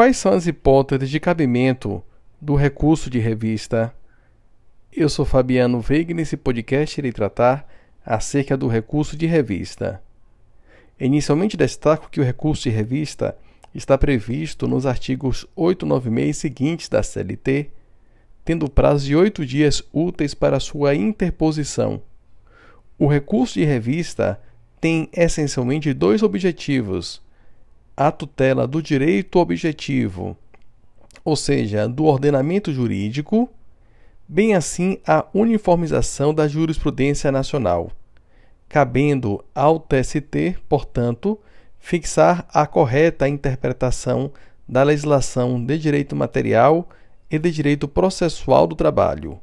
Quais são as hipóteses de cabimento do recurso de revista? Eu sou Fabiano Veiga e nesse podcast irei tratar acerca do recurso de revista. Inicialmente destaco que o recurso de revista está previsto nos artigos 896 seguintes da CLT, tendo prazo de oito dias úteis para sua interposição. O recurso de revista tem essencialmente dois objetivos a tutela do direito objetivo, ou seja, do ordenamento jurídico, bem assim a uniformização da jurisprudência nacional, cabendo ao TST, portanto, fixar a correta interpretação da legislação de direito material e de direito processual do trabalho.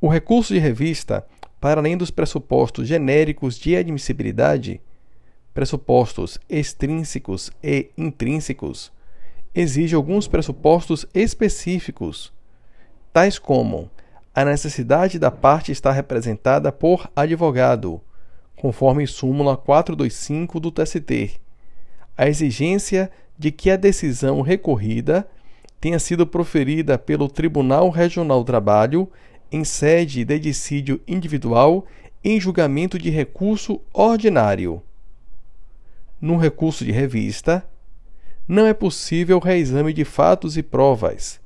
O recurso de revista, para além dos pressupostos genéricos de admissibilidade, pressupostos extrínsecos e intrínsecos, exige alguns pressupostos específicos, tais como a necessidade da parte estar representada por advogado, conforme súmula 425 do TST, a exigência de que a decisão recorrida tenha sido proferida pelo Tribunal Regional do Trabalho em sede de dissídio individual em julgamento de recurso ordinário no recurso de revista, não é possível reexame de fatos e provas,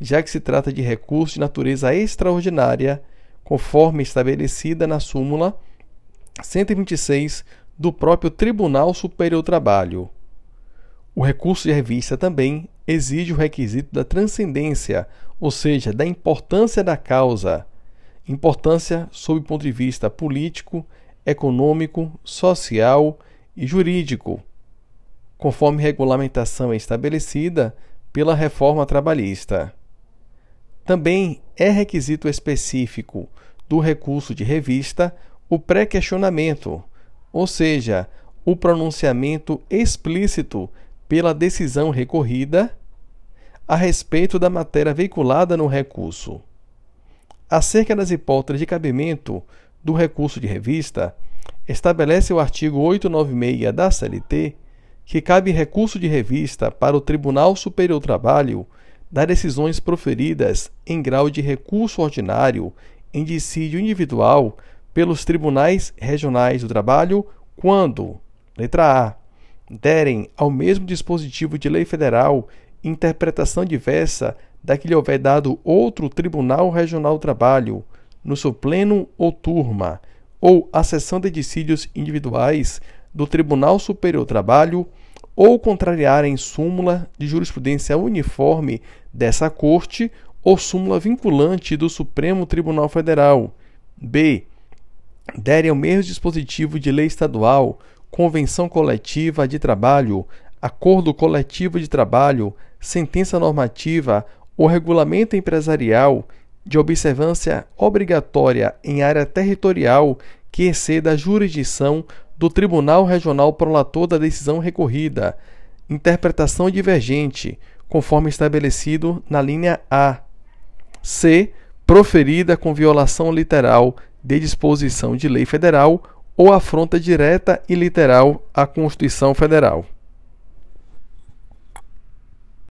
já que se trata de recurso de natureza extraordinária, conforme estabelecida na súmula 126 do próprio Tribunal Superior do Trabalho. O recurso de revista também exige o requisito da transcendência, ou seja, da importância da causa, importância sob o ponto de vista político, econômico, social e jurídico, conforme regulamentação estabelecida pela reforma trabalhista. Também é requisito específico do recurso de revista o pré-questionamento, ou seja, o pronunciamento explícito pela decisão recorrida a respeito da matéria veiculada no recurso. Acerca das hipóteses de cabimento do recurso de revista, estabelece o artigo 896 da CLT que cabe recurso de revista para o Tribunal Superior do Trabalho das decisões proferidas em grau de recurso ordinário em dissídio individual pelos tribunais regionais do trabalho quando, letra A, derem ao mesmo dispositivo de lei federal interpretação diversa da que lhe houver dado outro Tribunal Regional do Trabalho, no seu pleno ou turma, ou a sessão de dissídios individuais do Tribunal Superior do Trabalho ou contrariarem súmula de jurisprudência uniforme dessa Corte ou súmula vinculante do Supremo Tribunal Federal. B. Derem ao mesmo dispositivo de lei estadual, convenção coletiva de trabalho, acordo coletivo de trabalho, sentença normativa ou regulamento empresarial de observância obrigatória em área territorial que exceda a jurisdição do Tribunal Regional Prolator da decisão recorrida, interpretação divergente, conforme estabelecido na linha A. C. Proferida com violação literal de disposição de lei federal ou afronta direta e literal à Constituição Federal.